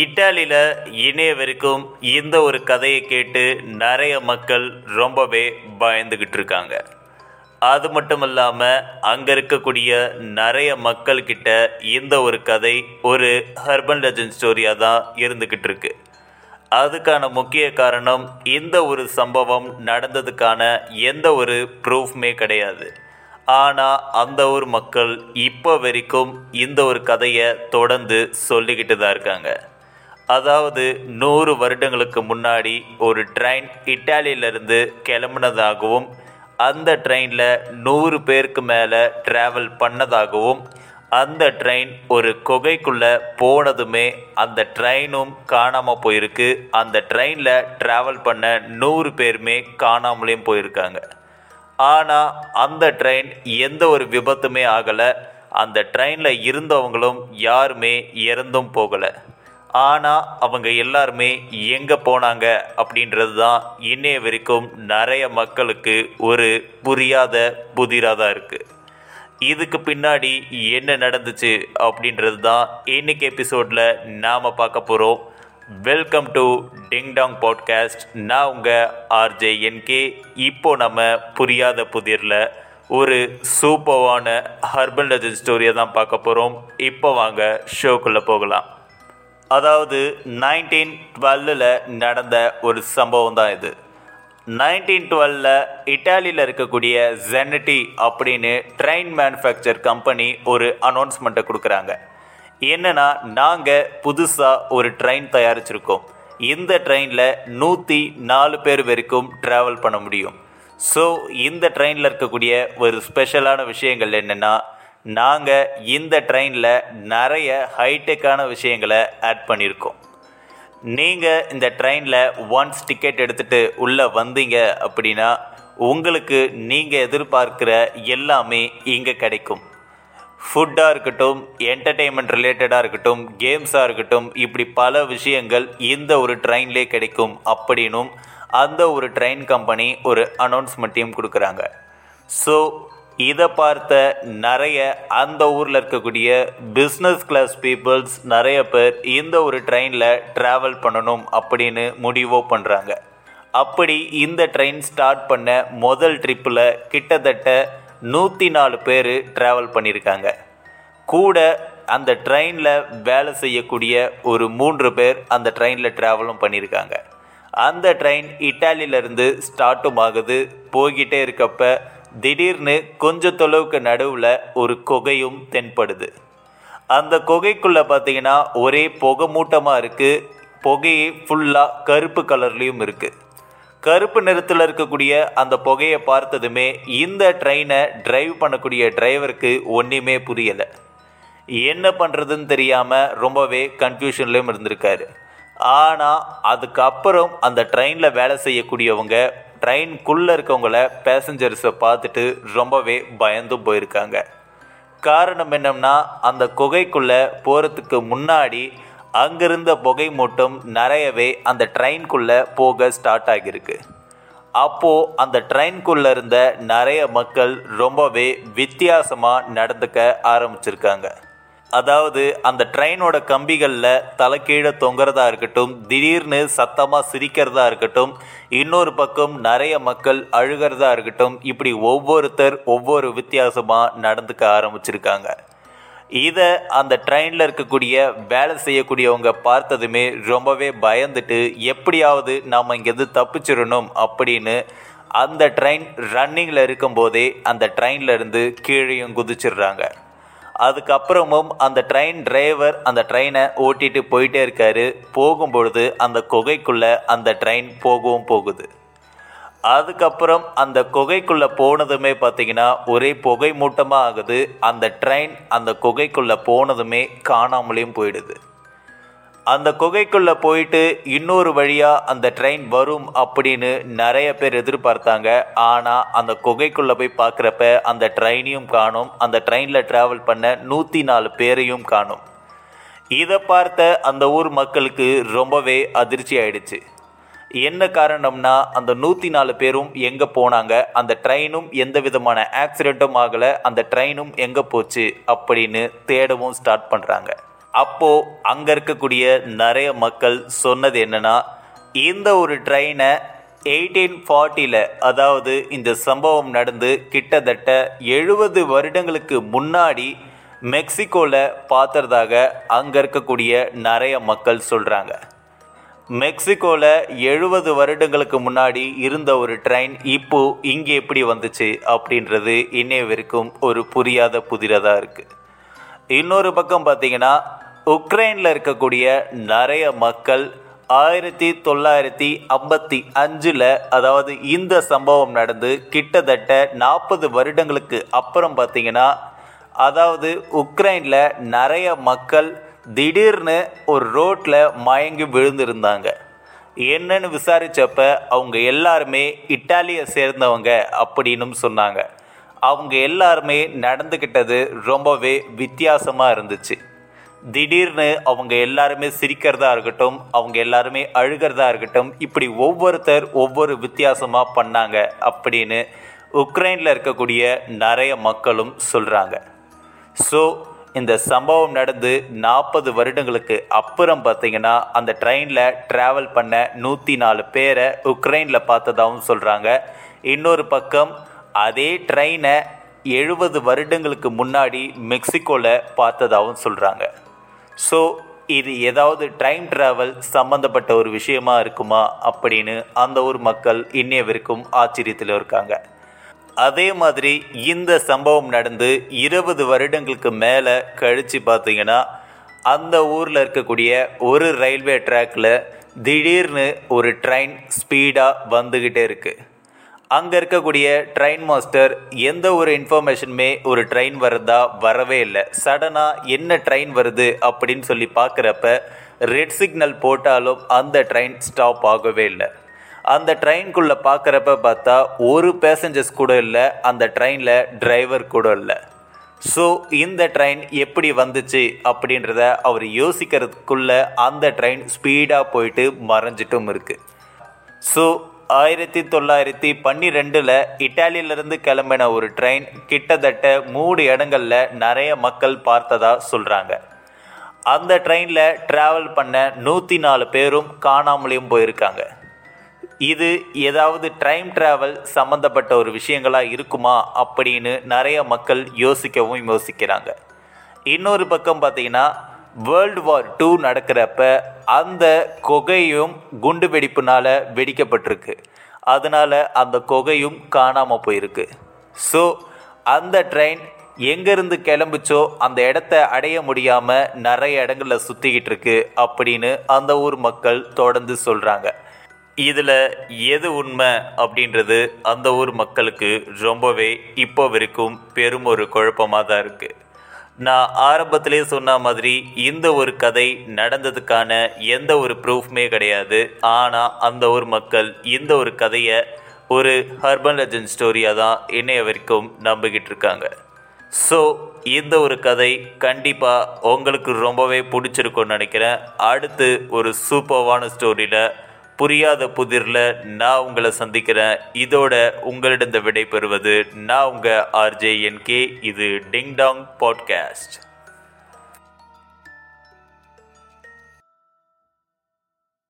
இட்டாலியில் இணைய வரைக்கும் இந்த ஒரு கதையை கேட்டு நிறைய மக்கள் ரொம்பவே பயந்துக்கிட்டு இருக்காங்க. அது மட்டும் இல்லாமல் அங்கே இருக்கக்கூடிய நிறைய மக்கள்கிட்ட இந்த ஒரு கதை ஒரு ஹர்பன் லெஜன் ஸ்டோரியாக தான் இருந்துக்கிட்டு இருக்கு. அதுக்கான முக்கிய காரணம் இந்த ஒரு சம்பவம் நடந்ததுக்கான எந்த ஒரு ப்ரூஃப்மே கிடையாது. ஆனால் அந்த ஊர் மக்கள் இப்போ வரைக்கும் இந்த ஒரு கதையை தொடர்ந்து சொல்லிக்கிட்டு தான் இருக்காங்க. அதாவது நூறு வருடங்களுக்கு முன்னாடி ஒரு ட்ரெயின் இட்டாலியிலிருந்து கிளம்புனதாகவும் அந்த ட்ரெயினில் நூறு பேருக்கு மேலே ட்ராவல் பண்ணதாகவும் அந்த ட்ரெயின் ஒரு குகைக்குள்ளே போனதுமே அந்த ட்ரெயினும் காணாமல் போயிருக்கு. அந்த ட்ரெயினில் ட்ராவல் பண்ண நூறு பேருமே காணாமலேயும் போயிருக்காங்க. ஆனால் அந்த ட்ரெயின் எந்த ஒரு விபத்துமே ஆகலை. அந்த ட்ரெயினில் இருந்தவங்களும் யாருமே இறந்தும் போகலை. ஆனால் அவங்க எல்லாருமே எங்கே போனாங்க அப்படின்றது தான் இன்னைய வரைக்கும் நிறைய மக்களுக்கு ஒரு புரியாத புதிராக தான் இருக்குது இதுக்கு பின்னாடி என்ன நடந்துச்சு அப்படின்றது தான் இன்னைக்கு எபிசோடில் நாம் பார்க்க போகிறோம் welcome to ding dong podcast நான் உங்கள் ஆர்ஜே என்கே இப்போ நம்ம புரியாத புதிரில் ஒரு சூப்பர்வான ஹர்பல் லெஜன் ஸ்டோரியை தான் பார்க்க போகிறோம் இப்போ வாங்க ஷோக்குள்ளே போகலாம். அதாவது நைன்டீன் டுவெல்லில் நடந்த ஒரு சம்பவம் தான் இது. நைன்டீன் டுவெல்ல இட்டாலியில் இருக்கக்கூடிய ஜெனட்டி அப்படின்னு ட்ரெயின் மேனுஃபேக்சர் கம்பெனி ஒரு அனௌன்ஸ்மெண்ட்டை கொடுக்குறாங்க. என்னென்னா நாங்கள் புதுசாக ஒரு ட்ரெயின் தயாரிச்சிருக்கோம். இந்த ட்ரெயினில் நூற்றி நாலு பேர் வரைக்கும் ட்ராவல் பண்ண முடியும். ஸோ இந்த ட்ரெயினில் இருக்கக்கூடிய ஒரு ஸ்பெஷலான விஷயங்கள் என்னென்னா நாங்கள் இந்த ட்ரெயினில் நிறைய ஹைடெக்கான விஷயங்களை ஆட் பண்ணியிருக்கோம் நீங்கள் இந்த ட்ரெயினில் ஒன்ஸ் டிக்கெட் எடுத்துகிட்டு உள்ளே வந்தீங்க அப்படின்னா உங்களுக்கு நீங்கள் எதிர்பார்க்குற எல்லாமே இங்கே கிடைக்கும். ஃபுட்டாக இருக்கட்டும் என்டர்டெயின்மெண்ட் ரிலேட்டடாக இருக்கட்டும் கேம்ஸாக இருக்கட்டும் இப்படி பல விஷயங்கள் இந்த ஒரு ட்ரெயின்லேயே கிடைக்கும் அப்படின்னும் அந்த ஒரு ட்ரெயின் கம்பெனி ஒரு அனௌன்ஸ்மெண்ட்டையும் கொடுக்குறாங்க. ஸோ இதை பார்த்த நிறைய அந்த ஊரில் இருக்கக்கூடிய பிஸ்னஸ் கிளாஸ் பீப்புள்ஸ் நிறைய பேர் இந்த ஒரு ட்ரெயினில் ட்ராவல் பண்ணணும் அப்படின்னு முடிவோ பண்ணுறாங்க அப்படி இந்த ட்ரெயின் ஸ்டார்ட் பண்ண முதல் ட்ரிப்பில் கிட்டத்தட்ட நூற்றி நாலு பேர் ட்ராவல் பண்ணியிருக்காங்க கூட அந்த ட்ரெயினில் வேலை செய்யக்கூடிய ஒரு மூன்று பேர் அந்த ட்ரெயினில் ட்ராவலும் பண்ணியிருக்காங்க அந்த ட்ரெயின் இட்டாலியிலேருந்து ஸ்டார்ட்டும் ஆகுது. போய்கிட்டே இருக்கப்போ திடீர்னு கொஞ்ச தொலைவுக்கு நடுவில் ஒரு குகையும் தென்படுது. அந்த குகைக்குள்ளே பார்த்தீங்கன்னா ஒரே புகை மூட்டமாக இருக்குது புகையே ஃபுல்லாக கருப்பு கலர்லேயும் இருக்குது கருப்பு நிறத்தில் இருக்கக்கூடிய அந்த புகையை பார்த்ததுமே இந்த ட்ரெயினை டிரைவ் பண்ணக்கூடிய டிரைவருக்கு ஒன்றுமே புரியலை. என்ன பண்ணுறதுன்னு தெரியாமல் ரொம்பவே கன்ஃபியூஷன்லேயும் இருந்திருக்காரு. ஆனால் அதுக்கப்புறம் அந்த ட்ரெயினில் வேலை செய்யக்கூடியவங்க ட்ரெயின்குள்ளே இருக்கவங்கள பேசஞ்சர்ஸை பார்த்துட்டு ரொம்பவே பயந்து போயிருக்காங்க. காரணம் என்னம்னா அந்த குகைக்குள்ளே போகிறதுக்கு முன்னாடி அங்கிருந்த புகை மூட்டம் நிறையவே அந்த ட்ரெயின்குள்ளே போக ஸ்டார்ட் ஆகியிருக்கு. அப்போது அந்த ட்ரெயின்குள்ளே இருந்த நிறைய மக்கள் ரொம்பவே வித்தியாசமாக நடந்துக்க ஆரம்பிச்சிருக்காங்க. அதாவது அந்த ட்ரெயினோட கம்பிகளில் தலைக்கீழே தொங்குறதா இருக்கட்டும் திடீர்னு சத்தமாக சிரிக்கிறதா இருக்கட்டும் இன்னொரு பக்கம் நிறைய மக்கள் அழுகிறதா இருக்கட்டும் இப்படி ஒவ்வொருத்தர் ஒவ்வொரு வித்தியாசமாக நடந்துக்க ஆரம்பிச்சிருக்காங்க. இதை அந்த ட்ரெயினில் இருக்கக்கூடிய வேலை செய்யக்கூடியவங்க பார்த்ததுமே ரொம்பவே பயந்துட்டு எப்படியாவது நாம் இங்கேருந்து தப்பிச்சிடணும் அப்படின்னு அந்த ட்ரெயின் ரன்னிங்கில் இருக்கும்போதே அந்த ட்ரெயினில் இருந்து கீழேயும் குதிச்சிடுறாங்க. அதுக்கப்புறமும் அந்த ட்ரெயின் டிரைவர் அந்த ட்ரெயினை ஓட்டிட்டு போயிட்டே இருக்காரு. போகும்பொழுது அந்த குகைக்குள்ளே அந்த ட்ரெயின் போகவும் போகுது. அதுக்கப்புறம் அந்த குகைக்குள்ளே போனதுமே பார்த்தீங்கன்னா ஒரே புகை மூட்டமாக ஆகுது. அந்த ட்ரெயின் அந்த குகைக்குள்ளே போனதுமே காணாமலேயும் போயிடுது. அந்த குகைக்குள்ளே போயிட்டு இன்னொரு வழியாக அந்த ட்ரெயின் வரும் அப்படின்னு நிறைய பேர் எதிர்பார்த்தாங்க. ஆனால் அந்த குகைக்குள்ளே போய் பார்க்குறப்ப அந்த ட்ரெயினையும் காணும். அந்த ட்ரெயினில் ட்ராவல் பண்ண நூற்றி நாலு பேரையும் காணும். இதை பார்த்த அந்த ஊர் மக்களுக்கு ரொம்பவே அதிர்ச்சி ஆயிடுச்சு. என்ன காரணம்னா அந்த நூற்றி நாலு பேரும் எங்கே போனாங்க? அந்த ட்ரெயினும் எந்த விதமான ஆக்சிடெண்ட்டும் ஆகலை. அந்த ட்ரெயினும் எங்கே போச்சு? அப்படின்னு தேடவும் ஸ்டார்ட் பண்ணுறாங்க அப்போது அங்கே இருக்கக்கூடிய நிறைய மக்கள் சொன்னது என்னென்னா இந்த ஒரு ட்ரெயினை எயிட்டீன் ஃபார்ட்டியில் அதாவது இந்த சம்பவம் நடந்து கிட்டத்தட்ட எழுபது வருடங்களுக்கு முன்னாடி மெக்சிகோவில் பார்த்ததாக அங்கே இருக்கக்கூடிய நிறைய மக்கள் சொல்கிறாங்க மெக்சிகோவில் எழுபது வருடங்களுக்கு முன்னாடி இருந்த ஒரு ட்ரெயின் இப்போ இங்கே எப்படி வந்துச்சு அப்படின்றது இன்னைய வரைக்கும் ஒரு புரியாத புதிரதாக இருக்குது இன்னொரு பக்கம் பார்த்தீங்கன்னா உக்ரைனில் இருக்கக்கூடிய நிறைய மக்கள் ஆயிரத்தி தொள்ளாயிரத்தி ஐம்பத்தி அஞ்சில் அதாவது இந்த சம்பவம் நடந்து கிட்டத்தட்ட நாற்பது வருடங்களுக்கு அப்புறம் பார்த்தீங்கன்னா அதாவது உக்ரைனில் நிறைய மக்கள் திடீர்னு ஒரு ரோட்டில் மயங்கி விழுந்திருந்தாங்க. என்னன்னு விசாரித்தப்ப அவங்க எல்லாருமே இட்டாலியை சேர்ந்தவங்க அப்படின்னு சொன்னாங்க. அவங்க எல்லாருமே நடந்துக்கிட்டது ரொம்பவே வித்தியாசமாக இருந்துச்சு. திடீர்னு அவங்க எல்லாருமே சிரிக்கிறதா இருக்கட்டும் அவங்க எல்லாருமே அழுகிறதா இருக்கட்டும் இப்படி ஒவ்வொருத்தர் ஒவ்வொரு வித்தியாசமாக பண்ணாங்க அப்படின்னு உக்ரைனில் இருக்கக்கூடிய நிறைய மக்களும் சொல்கிறாங்க ஸோ இந்த சம்பவம் நடந்து நாற்பது வருடங்களுக்கு அப்புறம் பார்த்தீங்கன்னா அந்த ட்ரெயினில் ட்ராவல் பண்ண நூற்றி நாலு பேரை உக்ரைனில் பார்த்ததாகவும் சொல்கிறாங்க இன்னொரு பக்கம் அதே ட்ரெயினை எழுபது வருடங்களுக்கு முன்னாடி மெக்சிகோவில் பார்த்ததாகவும் சொல்கிறாங்க ஸோ இது ஏதாவது டைம் ட்ராவல் சம்மந்தப்பட்ட ஒரு விஷயமா இருக்குமா அப்படின்னு அந்த ஊர் மக்கள் இன்னைய வரைக்கும் ஆச்சரியத்தில் இருக்காங்க. அதே மாதிரி இந்த சம்பவம் நடந்து இருபது வருடங்களுக்கு மேலே கழித்து பார்த்தீங்கன்னா அந்த ஊரில் இருக்கக்கூடிய ஒரு ரயில்வே ட்ராக்கில் திடீர்னு ஒரு ட்ரெயின் ஸ்பீடாக வந்துக்கிட்டே இருக்குது அங்கே இருக்கக்கூடிய ட்ரெயின் மாஸ்டர் எந்த ஒரு இன்ஃபர்மேஷனுமே ஒரு ட்ரெயின் வருதா வரவே இல்லை. சடனாக என்ன ட்ரெயின் வருது அப்படின்னு சொல்லி பார்க்குறப்ப ரெட் சிக்னல் போட்டாலும் அந்த ட்ரெயின் ஸ்டாப் ஆகவே இல்லை. அந்த ட்ரெயின்குள்ளே பார்க்குறப்ப பார்த்தா ஒரு பேசஞ்சர்ஸ் கூட இல்லை அந்த ட்ரெயினில் டிரைவர் கூட இல்லை. ஸோ இந்த ட்ரெயின் எப்படி வந்துச்சு அப்படின்றத அவர் யோசிக்கிறதுக்குள்ளே அந்த ட்ரெயின் ஸ்பீடாக போயிட்டு மறைஞ்சிட்டும் இருக்குது ஸோ ஆயிரத்தி தொள்ளாயிரத்தி பன்னிரெண்டில் இட்டாலியிலிருந்து கிளம்பின ஒரு ட்ரெயின் கிட்டத்தட்ட மூணு இடங்களில் நிறைய மக்கள் பார்த்ததா சொல்கிறாங்க அந்த ட்ரெயினில் ட்ராவல் பண்ண நூற்றி நாலு பேரும் காணாமலையும் போயிருக்காங்க. இது ஏதாவது டைம் ட்ராவல் சம்மந்தப்பட்ட ஒரு விஷயங்களாக இருக்குமா அப்படின்னு நிறைய மக்கள் யோசிக்கவும் யோசிக்கிறாங்க. இன்னொரு பக்கம் பார்த்தீங்கன்னா வேர்ல்டு வார் டூ நடக்கிறப்ப அந்த குகையும் குண்டு வெடிப்புனால் வெடிக்கப்பட்டிருக்கு. அதனால் அந்த குகையும் காணாமல் போயிருக்கு. ஸோ அந்த ட்ரெயின் எங்கேருந்து கிளம்பிச்சோ அந்த இடத்த அடைய முடியாமல் நிறைய இடங்களில் சுற்றிக்கிட்டு இருக்கு அப்படின்னு அந்த ஊர் மக்கள் தொடர்ந்து சொல்கிறாங்க இதில் எது உண்மை அப்படின்றது அந்த ஊர் மக்களுக்கு ரொம்பவே இப்போ வரைக்கும் பெரும் ஒரு குழப்பமாக தான் இருக்குது நான் ஆரம்பத்திலே சொன்ன மாதிரி இந்த ஒரு கதை நடந்ததுக்கான எந்த ஒரு ப்ரூஃப்மே கிடையாது. ஆனால் அந்த ஊர் மக்கள் இந்த ஒரு கதையை ஒரு ஹர்பன் லெஜண்ட் ஸ்டோரியாக தான் இன்னைய வரைக்கும் நம்பிக்கிட்டு இருக்காங்க. ஸோ இந்த ஒரு கதை கண்டிப்பாக உங்களுக்கு ரொம்பவே பிடிச்சிருக்கும்னு நினைக்கிறேன். அடுத்து ஒரு சூப்பர்வான ஸ்டோரியில் புரியாத புதிரில் நான் உங்களை சந்திக்கிறேன். இதோட உங்களிடம் விடை பெறுவது நான் உங்கள் ஆர்ஜேஎன்கே. இது டிங் டாங் பாட்காஸ்ட்.